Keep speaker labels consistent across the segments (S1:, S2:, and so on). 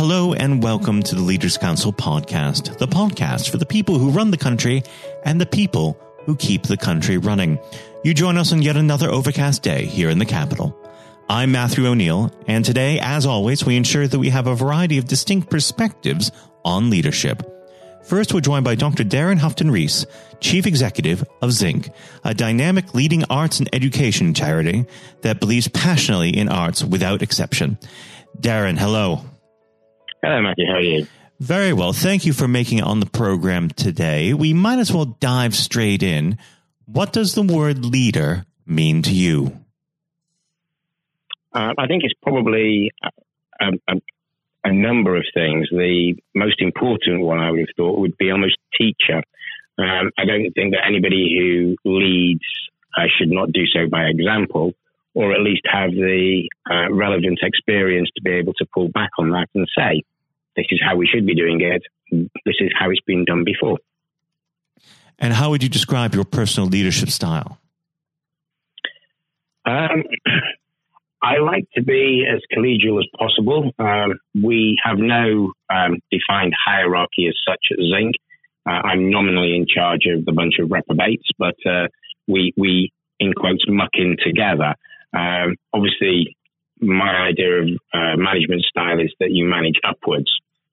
S1: Hello and welcome to the Leaders Council podcast, the podcast for the people who run the country and the people who keep the country running. You join us on yet another overcast day here in the capital. I'm Matthew O'Neill, and today, as always, we ensure that we have a variety of distinct perspectives on leadership. First, we're joined by Dr. Daryn Houghton Reese, Chief Executive of Zinc, a dynamic leading arts and education charity that believes passionately in arts without exception. Daryn, hello.
S2: Hello, Matthew. How are you?
S1: Very well. Thank you for making it on the program today. We might as well dive straight in. What does the word leader mean to you?
S2: Uh, I think it's probably a, a, a, number of things. The most important one I would have thought would be almost teacher. Um, I don't think that anybody who leads uh, should not do so by example, or at least have the uh, relevant experience to be able to pull back on that and say, this is how we should be doing it. This is how it's been done before.
S1: And how would you describe your personal leadership style?
S2: Um, I like to be as collegial as possible. Um, we have no um, defined hierarchy as such at Zinc. Uh, I'm nominally in charge of the bunch of reprobates, but uh, we, we, in quotes, muck in together. Um, obviously, my idea of uh, management style is that you manage upwards.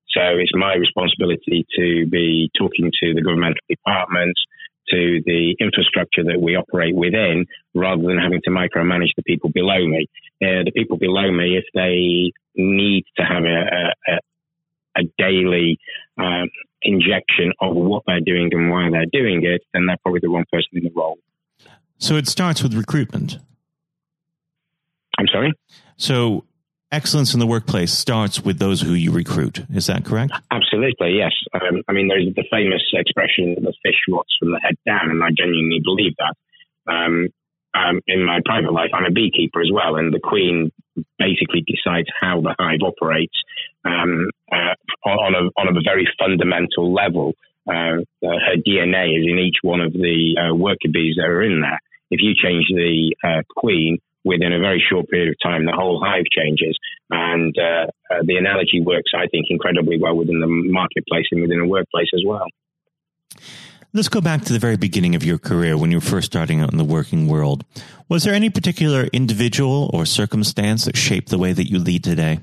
S2: So it's my responsibility to be talking to the governmental departments, to the infrastructure that we operate within, rather than having to micromanage the people below me. Uh, the people below me, if they need to have a, a, a daily um, injection of what they're doing and why they're doing it, then they're probably the wrong person in the role.
S1: So it starts with recruitment.
S2: I'm sorry?
S1: So excellence in the workplace starts with those who you recruit. Is that correct?
S2: Absolutely, yes. Um, I mean, there's the famous expression, the fish rots from the head down, and I genuinely believe that. Um, um, in my private life, I'm a beekeeper as well, and the queen basically decides how the hive operates um, uh, on, a, on a very fundamental level. Uh, uh, her DNA is in each one of the uh, worker bees that are in there. If you change the uh, queen, within a very short period of time, the whole hive changes. And uh, uh, the analogy works, I think, incredibly well within the marketplace and within a workplace as well.
S1: Let's go back to the very beginning of your career when you were first starting out in the working world. Was there any particular individual or circumstance that shaped the way that you lead today?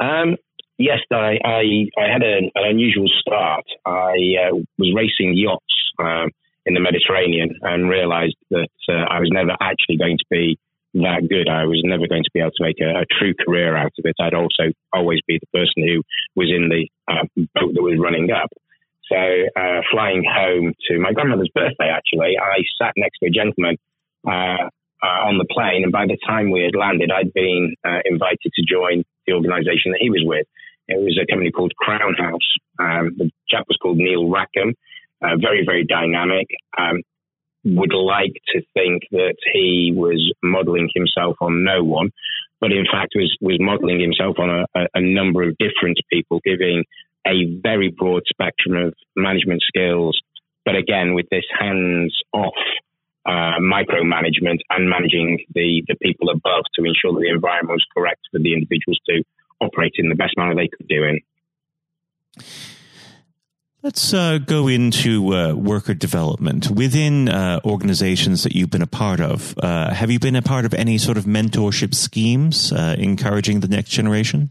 S2: Um, yes, I, I, I had a, an unusual start. I uh, was racing yachts. In the Mediterranean and realized that uh, I was never actually going to be that good. I was never going to be able to make a, a, true career out of it. I'd also always be the person who was in the uh, boat that was running up. So, uh, flying home to my grandmother's birthday, actually, I sat next to a gentleman uh, uh on the plane, and by the time we had landed, I'd been uh, invited to join the organisation that he was with. It was a company called Crown House. Um, the chap was called Neil Rackham uh, very, very dynamic. Um, would like to think that he was modeling himself on no one, but in fact was, was modeling himself on a, a, number of different people, giving a very broad spectrum of management skills. But again, with this hands off uh, micromanagement and managing the, the people above to ensure that the environment was correct for the individuals to operate in the best manner they could do in.
S1: Let's uh, go into uh, worker development within uh, organizations that you've been a part of. Uh, have you been a part of any sort of mentorship schemes uh, encouraging the next generation?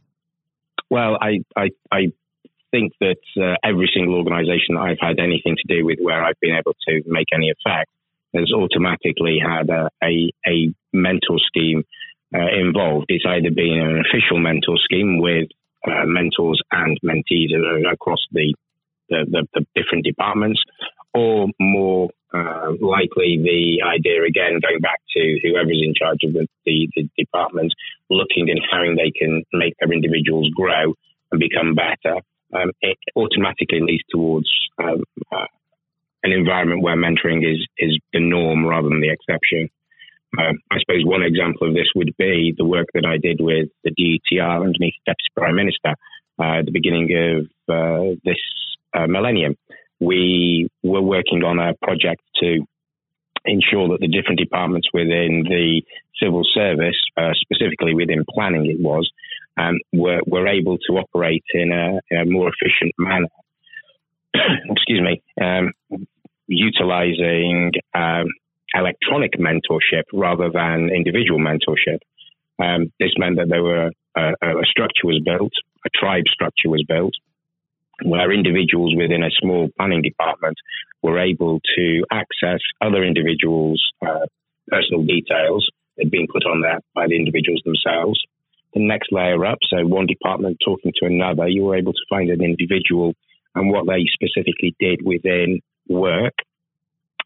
S2: Well, I I, I think that uh, every single organization that I've had anything to do with where I've been able to make any effect has automatically had a, a, a mentor scheme involved. It's either been an official mentor scheme with mentors and mentees across the the, the, the different departments, or more uh, likely the idea again going back to whoever's in charge of the, the, the department, looking at how they can make their individuals grow and become better. Um, it automatically leads towards um, uh, an environment where mentoring is is the norm rather than the exception. Uh, I suppose one example of this would be the work that I did with the DETR underneath Deputy Prime Minister uh, at the beginning of uh, this uh, millennium, we were working on a project to ensure that the different departments within the civil service, uh, specifically within planning, it was, um, were, were able to operate in a, in a more efficient manner. Excuse me, um, utilizing um, electronic mentorship rather than individual mentorship. Um, this meant that there were a, a structure was built, a tribe structure was built, where individuals within a small planning department were able to access other individuals' uh, personal details that had been put on there by the individuals themselves. The next layer up, so one department talking to another, you were able to find an individual and what they specifically did within work.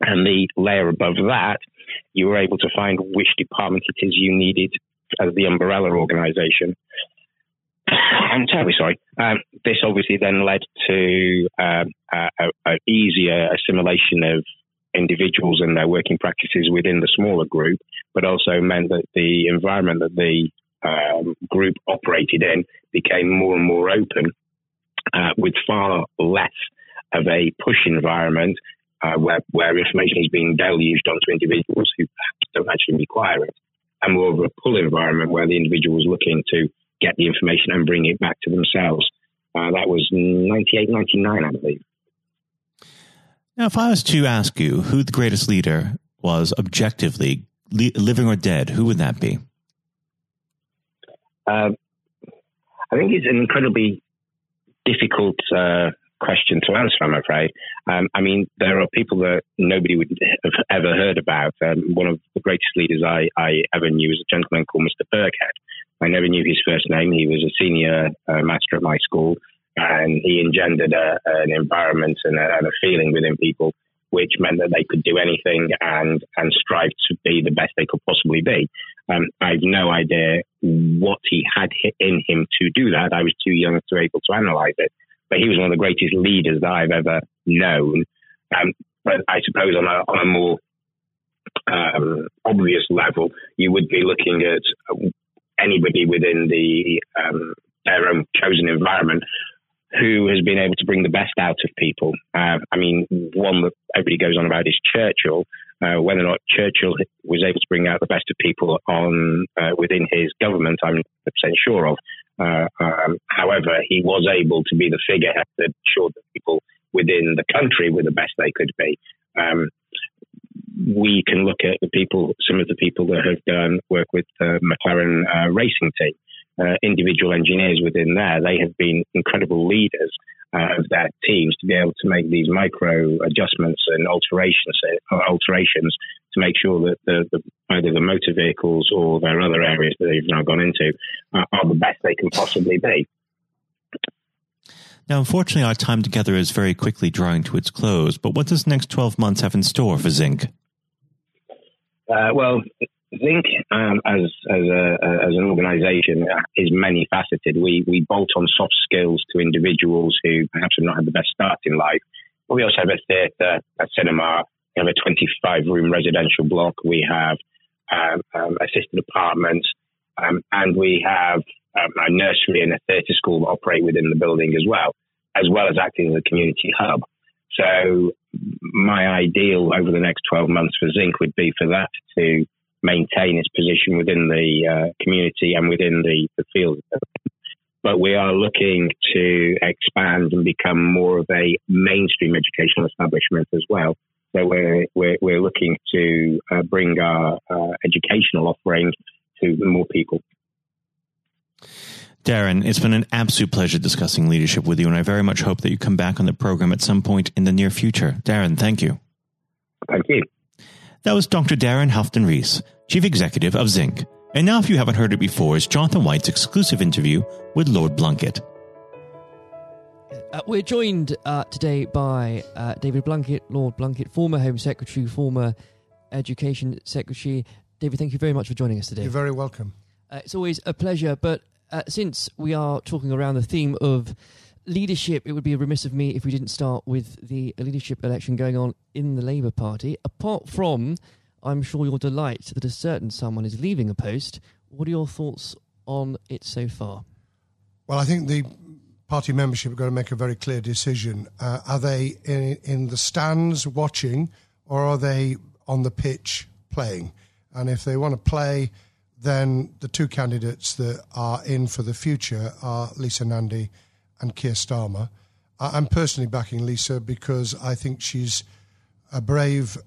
S2: And the layer above that, you were able to find which department it is you needed as the umbrella organization. I'm terribly sorry. Um, this obviously then led to um, an easier assimilation of individuals and their working practices within the smaller group, but also meant that the environment that the um, group operated in became more and more open, uh, with far less of a push environment uh, where, where information is being deluged onto individuals who don't actually require it, and more of a pull environment where the individual was looking to get the information and bring it back to themselves. Uh, that was 98, 99, I believe.
S1: Now, if I was to ask you who the greatest leader was objectively, living or dead, who would that be?
S2: Uh, I think it's an incredibly difficult uh, question to answer, I'm afraid. Um, I mean, there are people that nobody would have ever heard about. Um, one of the greatest leaders I, I ever knew was a gentleman called Mr. Burkhead. I never knew his first name. He was a senior uh, master at my school, and he engendered a, an environment and a, and a feeling within people which meant that they could do anything and and strive to be the best they could possibly be. Um, I've no idea what he had in him to do that. I was too young to be able to analyze it but he was one of the greatest leaders that I've ever known. Um, but I suppose on a, on a more um, obvious level, you would be looking at anybody within the um, their own chosen environment who has been able to bring the best out of people. Uh, I mean, one that everybody goes on about is Churchill. Uh, whether or not Churchill was able to bring out the best of people on uh, within his government, I'm not sure of. Uh, um, however, he was able to be the figurehead that ensured that people within the country were the best they could be. Um, we can look at the people, some of the people that have done work with the McLaren uh, racing team, uh, individual engineers within there. They have been incredible leaders uh, of their teams to be able to make these micro adjustments and alterations, uh, alterations to make sure that the, the, either the motor vehicles or their other areas that they've now gone into are, are the best they can possibly be.
S1: Now, unfortunately, our time together is very quickly drawing to its close. But what does the next 12 months have in store for Zinc?
S2: Uh, well, Zinc, um, as as, a, as an organisation, uh, is many faceted. We we bolt on soft skills to individuals who perhaps have not had the best start in life. But we also have a theatre, a cinema, we have a 25 room residential block. We have um, um, assisted apartments, um, and we have um, a nursery and a theatre school that operate within the building as well, as well as acting as a community hub. So, my ideal over the next 12 months for Zinc would be for that to maintain its position within the uh, community and within the, the field. But we are looking to expand and become more of a mainstream educational establishment as well. So we're, we're, we're looking to uh, bring our uh, educational offering to more people.
S1: Daryn, it's been an absolute pleasure discussing leadership with you, and I very much hope that you come back on the program at some point in the near future. Daryn, thank you.
S2: Thank you.
S1: That was Dr. Daryn Houghton Rees, Chief Executive of Zinc. And now, if you haven't heard it before, is Jonathan White's exclusive interview with Lord Blunkett.
S3: Uh, we're joined uh, today by uh, David Blunkett, Lord Blunkett, former Home Secretary, former Education Secretary. David, thank you very much for joining us today.
S4: You're very welcome.
S3: Uh, it's always a pleasure, but uh, since we are talking around the theme of leadership, it would be remiss of me if we didn't start with the leadership election going on in the Labour Party. Apart from, I'm sure, your delight that a certain someone is leaving a post, what are your thoughts on it so far?
S4: Well, I think the party membership are going to make a very clear decision. Uh, are they in, in the stands watching, or are they on the pitch playing? And if they want to play, then the two candidates that are in for the future are Lisa Nandy and Keir Starmer. I'm personally backing Lisa because I think she's a brave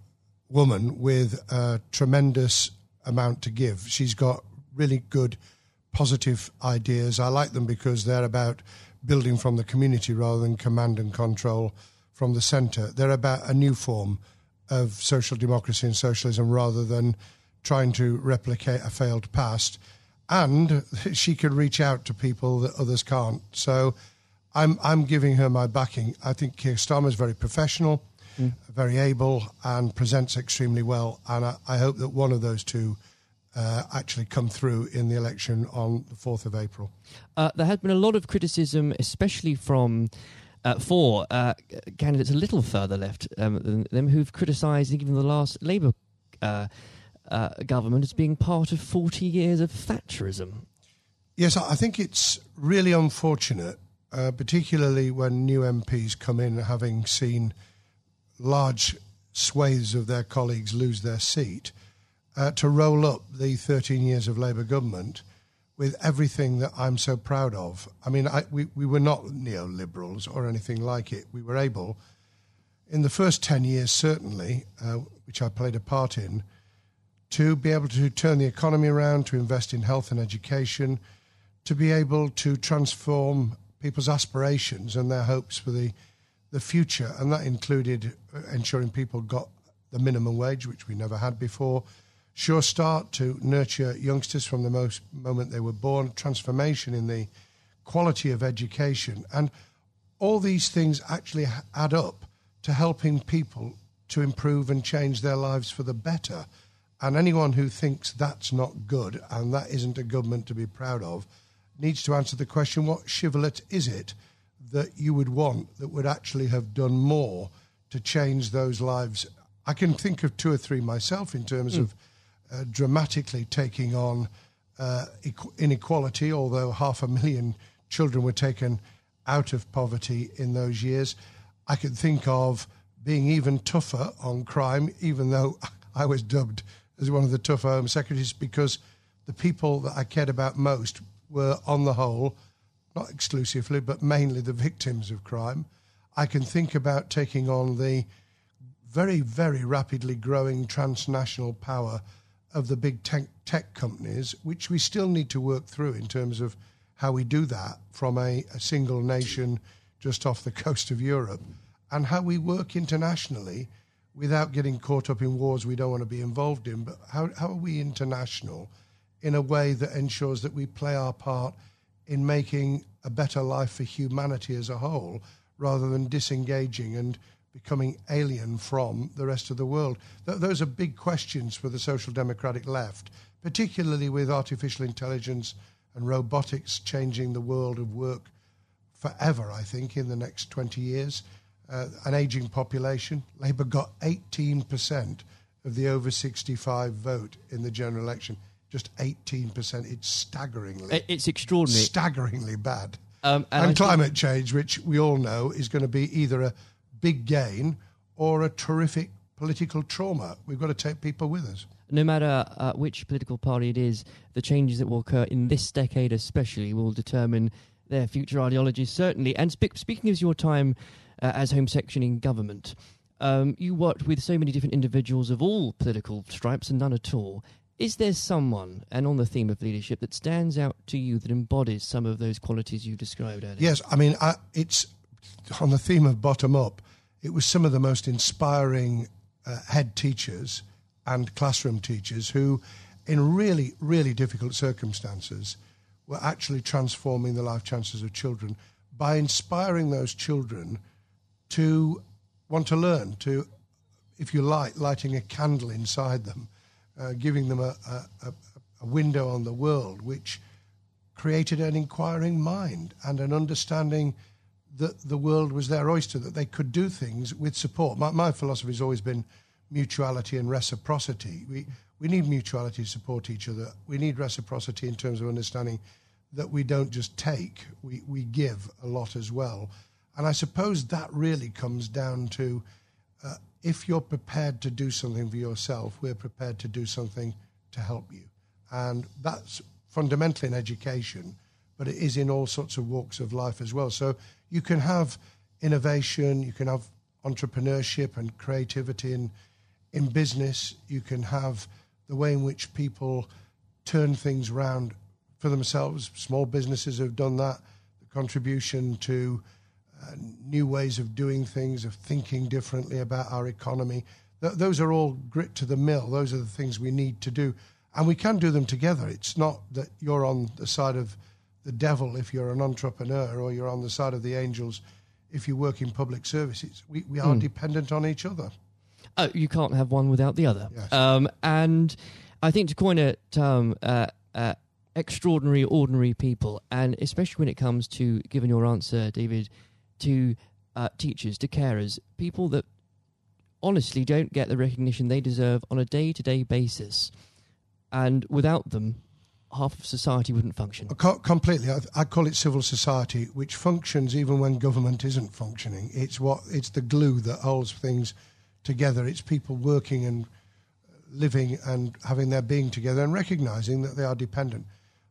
S4: woman with a tremendous amount to give. She's got really good, positive ideas. I like them because they're about building from the community rather than command and control from the centre. They're about a new form of social democracy and socialism rather than trying to replicate a failed past. And she can reach out to people that others can't. So I'm I'm giving her my backing. I think Keir Starmer is very professional, mm. very able, and presents extremely well. And I, I hope that one of those two uh, actually come through in the election on the fourth of April.
S3: Uh, there has been a lot of criticism, especially from. Uh, for uh, candidates a little further left um, than them who've criticised even the last Labour uh, uh, government as being part of 40 years of Thatcherism.
S4: Yes, I think it's really unfortunate uh, particularly when new MPs come in having seen large swathes of their colleagues lose their seat, uh, to roll up the 13 years of Labour government with everything that I'm so proud of. I mean, I, we, we were not neoliberals or anything like it. We were able, in the first 10 years, certainly, uh, which I played a part in, to be able to turn the economy around, to invest in health and education, to be able to transform people's aspirations and their hopes for the, the future. And that included ensuring people got the minimum wage, which we never had before. Sure Start to nurture youngsters from the most moment they were born, transformation in the quality of education. And all these things actually add up to helping people to improve and change their lives for the better. And anyone who thinks that's not good and that isn't a government to be proud of needs to answer the question what shibboleth is it that you would want that would actually have done more to change those lives? I can think of two or three myself in terms mm. of uh, dramatically taking on uh, inequality, although half a million children were taken out of poverty in those years. I can think of being even tougher on crime, even though I was dubbed as one of the tougher Home Secretaries, because the people that I cared about most were, on the whole, not exclusively, but mainly the victims of crime. I can think about taking on the very, very rapidly growing transnational power of the big tech, tech companies, which we still need to work through in terms of how we do that from a, a single nation just off the coast of Europe, and how we work internationally without getting caught up in wars we don't want to be involved in. But how, how are we international? in a way that ensures that we play our part in making a better life for humanity as a whole rather than disengaging and becoming alien from the rest of the world. Th- those are big questions for the social democratic left, particularly with artificial intelligence and robotics changing the world of work forever, I think, in the next 20 years. Uh, an aging population. Labour got 18% of the over 65 vote in the general election just 18%. It's staggeringly.
S3: It's extraordinary.
S4: Staggeringly bad. Um, and, and climate think... change, which we all know is going to be either a big gain or a terrific political trauma. We've got to take people with us.
S3: No matter uh, which political party it is, the changes that will occur in this decade, especially, will determine their future ideologies, certainly. And spe- speaking of your time uh, as Home Secretary in government, um, you worked with so many different individuals of all political stripes and none at all. Is there someone, and on the theme of leadership, that stands out to you that embodies some of those qualities you described earlier?
S4: Yes, I mean, I, it's on the theme of bottom up. It was some of the most inspiring uh, head teachers and classroom teachers who, in really, really difficult circumstances, were actually transforming the life chances of children by inspiring those children to want to learn, to, if you like, lighting a candle inside them uh, giving them a, a, a window on the world, which created an inquiring mind and an understanding that the world was their oyster, that they could do things with support. My, my philosophy has always been mutuality and reciprocity. We, we need mutuality to support each other. We need reciprocity in terms of understanding that we don't just take, we, we give a lot as well. And I suppose that really comes down to uh, if you're prepared to do something for yourself, we're prepared to do something to help you. And that's fundamentally in education, but it is in all sorts of walks of life as well. So you can have innovation, you can have entrepreneurship and creativity in, in business, you can have the way in which people turn things around for themselves. Small businesses have done that. The contribution to uh, new ways of doing things, of thinking differently about our economy. Th- those are all grit to the mill. Those are the things we need to do. And we can do them together. It's not that you're on the side of the devil if you're an entrepreneur or you're on the side of the angels if you work in public services. We, we are mm. dependent on each other.
S3: Oh, you can't have one without the other. Yes. Um, and I think to coin a term, uh, uh, extraordinary, ordinary people, and especially when it comes to giving your answer, David, to uh, teachers, to carers, people that honestly don't get the recognition they deserve on a day to day basis. And without them, half of society wouldn't function.
S4: completely. I, I, call it civil society, which functions even when government isn't functioning. It's what it's the glue that holds things together. It's people working and living and having their being together and recognizing that they are dependent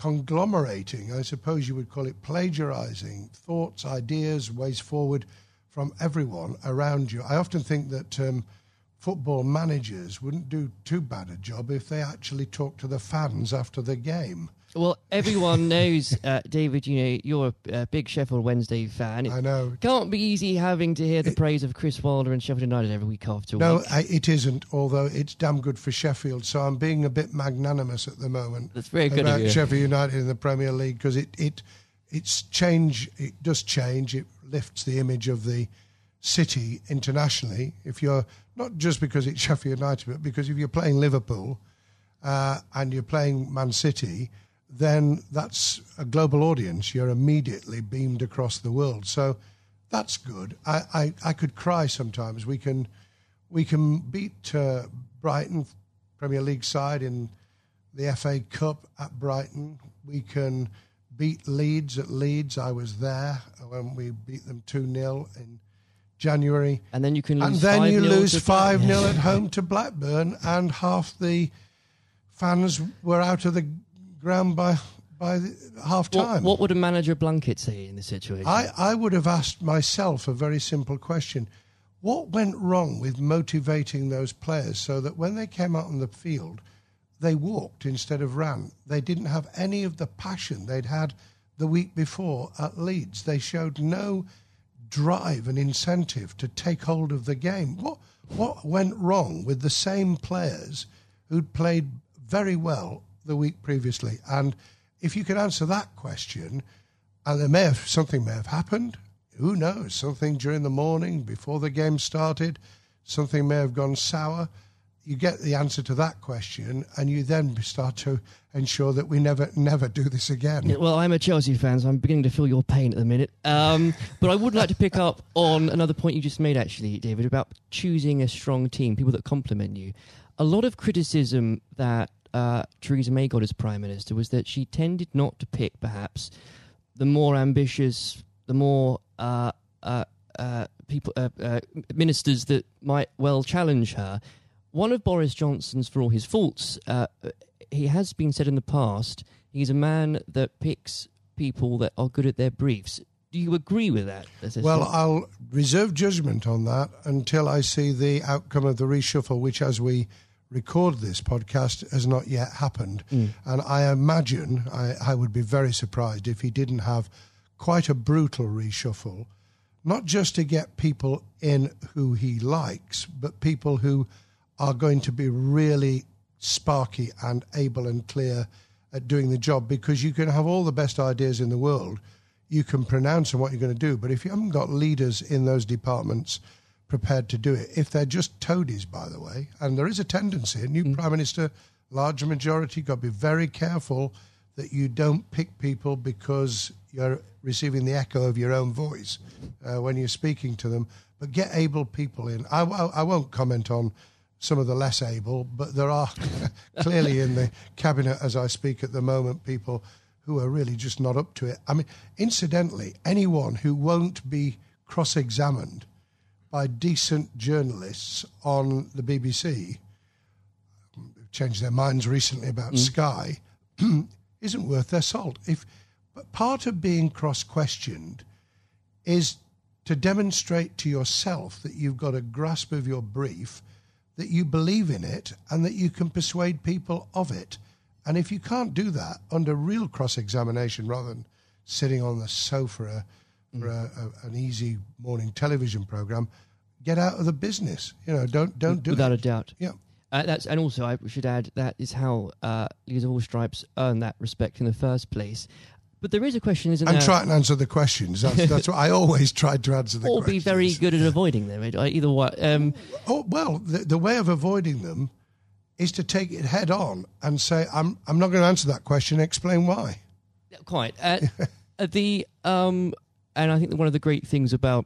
S4: conglomerating, I suppose you would call it plagiarizing thoughts, ideas, ways forward from everyone around you. I often think that um, football managers wouldn't do too bad a job if they actually talked to the fans after the game.
S3: Well, everyone knows, uh, David. You know you're a, big Sheffield Wednesday fan.
S4: It I know.
S3: Can't be easy having to hear the it, praise of Chris Wilder and Sheffield United every week after
S4: no,
S3: week.
S4: No, it isn't. Although it's damn good for Sheffield, so I'm being a bit magnanimous at the moment.
S3: That's very good
S4: about Sheffield United in the Premier League because it it it's change. It does change. It lifts the image of the city internationally. If you're not just because it's Sheffield United, but because if you're playing Liverpool uh, and you're playing Man City then that's a global audience. You're immediately beamed across the world. So that's good. I, I, I could cry sometimes. We can we can beat uh, Brighton Premier League side in the FA Cup at Brighton. We can beat Leeds at Leeds. I was there when we beat them 2 0 in January.
S3: And then you can
S4: And then you lose 5 0 at home to Blackburn, and half the fans were out of the ground by by half time.
S3: What, what, would a manager Blunkett say in this situation?
S4: I, I would have asked myself a very simple question. What went wrong with motivating those players so that when they came out on the field, they walked instead of ran? They didn't have any of the passion they'd had the week before at Leeds. They showed no drive and incentive to take hold of the game. What, what went wrong with the same players who'd played very well the week previously. And if you can answer that question, and there may have something may have happened. Who knows? Something during the morning before the game started, something may have gone sour. You get the answer to that question, and you then start to ensure that we never, never do this again.
S3: Yeah, well, I'm a Chelsea fan, so I'm beginning to feel your pain at the minute. Um, but I would like to pick up on another point you just made, actually, David, about choosing a strong team, people that complement you. A lot of criticism that uh, Theresa May got as Prime Minister was that she tended not to pick, perhaps, the more ambitious, the more uh, uh, uh people, uh, uh, ministers that might well challenge her. One of Boris Johnson's, for all his faults, he has been said in the past, he's a man that picks people that are good at their briefs. Do you agree with that?
S4: Well, I'll reserve judgment on that until I see the outcome of the reshuffle, which, as we record this podcast, has not yet happened. Mm. And I imagine I, I would be very surprised if he didn't have quite a brutal reshuffle, not just to get people in who he likes, but people who are going to be really sparky and able and clear at doing the job because you can have all the best ideas in the world. You can pronounce on what you're going to do, but if you haven't got leaders in those departments prepared to do it, if they're just toadies, by the way, and there is a tendency, a new mm. prime minister, large majority, got to be very careful that you don't pick people because you're receiving the echo of your own voice uh, when you're speaking to them, but get able people in. I, I, I won't comment on some of the less able, but there are clearly in the cabinet as I speak at the moment people who are really just not up to it. I mean, incidentally, anyone who won't be cross examined by decent journalists on the BBC, changed their minds recently about mm. Sky, isn't worth their salt. If but part of being cross questioned is to demonstrate to yourself that you've got a grasp of your brief that you believe in it and that you can persuade people of it. And if you can't do that under real cross examination rather than sitting on the sofa for a, a, an easy morning television program, get out of the business. You know, don't don't do
S3: without
S4: it.
S3: a doubt.
S4: Yeah.
S3: Uh, that's and also I should add that is how uh, Leaders of All Stripes earn that respect in the first place. But there is a question, isn't
S4: and
S3: there?
S4: And try and answer the questions. That's, that's what I always tried to answer the
S3: or
S4: questions.
S3: Or be very good at avoiding them. Either way. Um,
S4: oh, well, the, the way of avoiding them is to take it head on and say, I'm, I'm not going to answer that question, explain why.
S3: Quite. Uh, the um, And I think that one of the great things about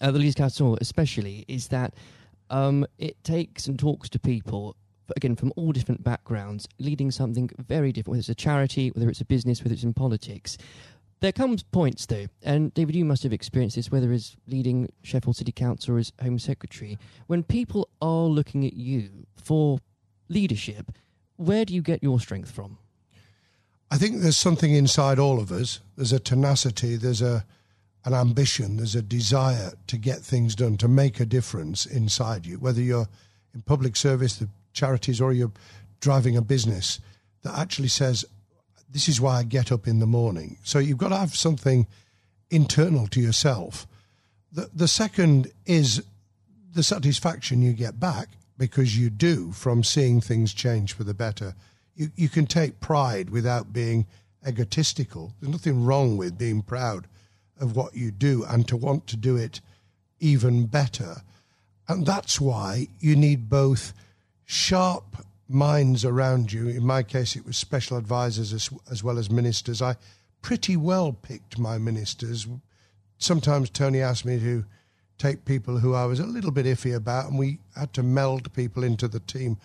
S3: uh, the Leaders Council, especially, is that um, it takes and talks to people again from all different backgrounds, leading something very different, whether it's a charity, whether it's a business, whether it's in politics. There comes points though, and David, you must have experienced this, whether as leading Sheffield City Council or as Home Secretary, when people are looking at you for leadership, where do you get your strength from?
S4: I think there's something inside all of us. There's a tenacity, there's a an ambition, there's a desire to get things done, to make a difference inside you, whether you're in public service, the charities or you're driving a business that actually says, This is why I get up in the morning. So you've got to have something internal to yourself. The, the second is the satisfaction you get back because you do from seeing things change for the better. You, you can take pride without being egotistical. There's nothing wrong with being proud of what you do and to want to do it even better. And that's why you need both sharp minds around you. In my case, it was special advisors as, as well as ministers. I pretty well picked my ministers. Sometimes Tony asked me to take people who I was a little bit iffy about, and we had to meld people into the team.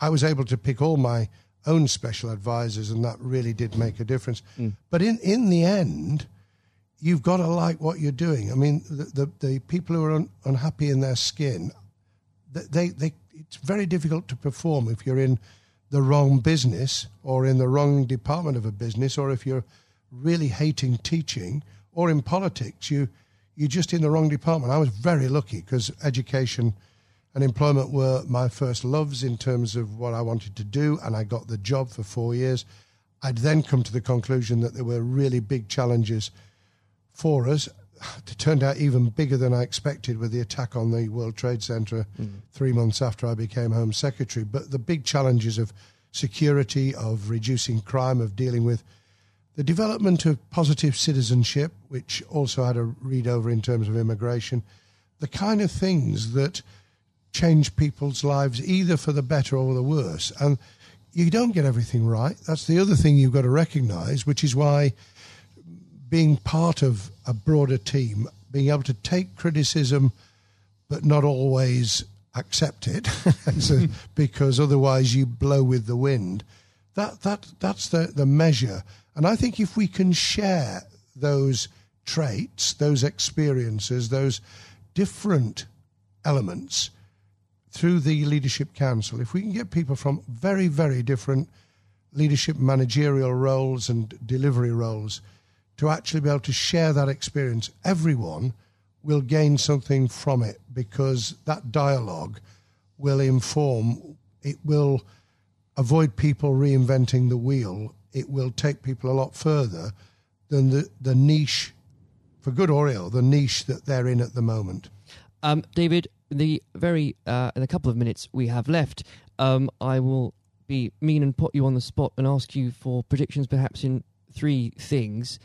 S4: I was able to pick all my own special advisors, and that really did make a difference. Mm. But in, in the end, you've got to like what you're doing. I mean, the, the, the people who are un, unhappy in their skin, they, they it's very difficult to perform if you're in the wrong business or in the wrong department of a business or if you're really hating teaching or in politics you you're just in the wrong department. I was very lucky because education and employment were my first loves in terms of what I wanted to do, and I got the job for four years. I'd then come to the conclusion that there were really big challenges for us, it turned out even bigger than I expected with the attack on the World Trade Center mm. three months after I became Home Secretary. But the big challenges of security, of reducing crime, of dealing with the development of positive citizenship, which also had a read over in terms of immigration, the kind of things that change people's lives either for the better or the worse. And you don't get everything right. That's the other thing you've got to recognize, which is why being part of a broader team, being able to take criticism but not always accept it because otherwise you blow with the wind. That that that's the, the measure. And I think if we can share those traits, those experiences, those different elements through the leadership council, if we can get people from very, very different leadership managerial roles and delivery roles to actually be able to share that experience, everyone will gain something from it because that dialogue will inform, it will avoid people reinventing the wheel. It will take people a lot further than the, the niche, for good or ill, the niche that they're in at the moment.
S3: Um, David, the very uh, in a couple of minutes we have left, um, I will be mean and put you on the spot and ask you for predictions, perhaps in three things.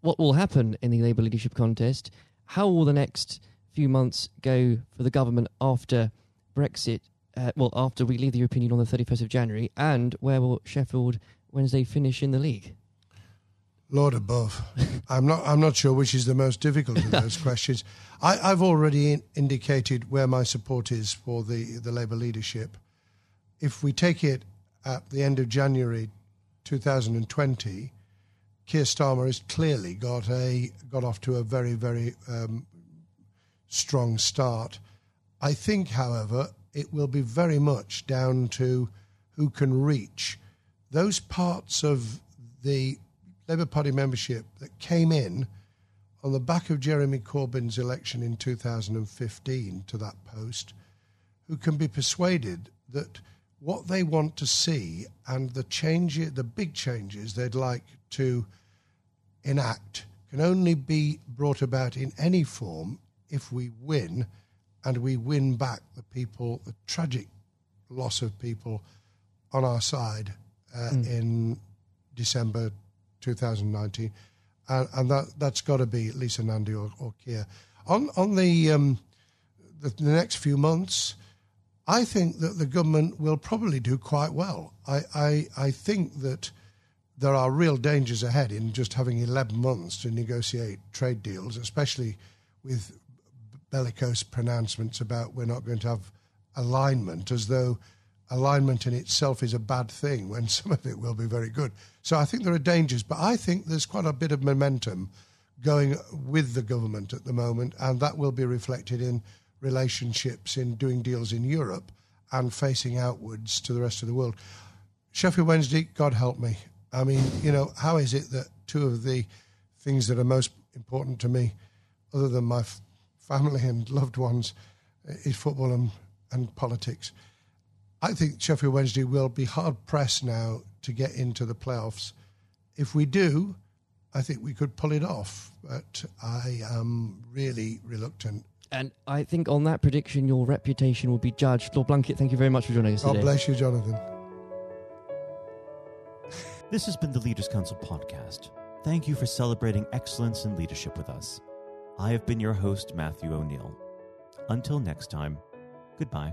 S3: What will happen in the Labour leadership contest? How will the next few months go for the government after Brexit? Uh, well, after we leave the European Union on the 31st of January, and where will Sheffield Wednesday finish in the league?
S4: Lord above, I'm not. I'm not sure which is the most difficult of those questions. I, have already in, indicated where my support is for the the Labour leadership. If we take it at the end of January 2020, Keir Starmer has clearly got a got off to a very very um, strong start. I think, however, it will be very much down to who can reach those parts of the Labour Party membership that came in on the back of Jeremy Corbyn's election in 2015 to that post, who can be persuaded that what they want to see and the change, the big changes they'd like to enact can only be brought about in any form if we win and we win back the people, the tragic loss of people on our side uh, mm. in December 2019. And, and that, that's got to be Lisa Nandy or, or Keir. On, on the, um, the, the next few months, I think that the government will probably do quite well. I, I, I think that there are real dangers ahead in just having 11 months to negotiate trade deals, especially with bellicose pronouncements about we're not going to have alignment, as though alignment in itself is a bad thing when some of it will be very good. So I think there are dangers, but I think there's quite a bit of momentum going with the government at the moment, and that will be reflected in relationships, in doing deals in Europe and facing outwards to the rest of the world. Sheffield Wednesday, God help me. I mean, you know, how is it that two of the things that are most important to me, other than my f- family and loved ones, is football and, and politics? I think Sheffield Wednesday will be hard pressed now to get into the playoffs. If we do, I think we could pull it off, but I am really reluctant.
S3: And I think on that prediction, your reputation will be judged. Lord Blunkett, thank you very much for joining us
S4: God
S3: today.
S4: bless you, Jonathan.
S1: This has been the Leaders Council podcast. Thank you for celebrating excellence in leadership with us. I have been your host, Matthew O'Neill. Until next time, goodbye.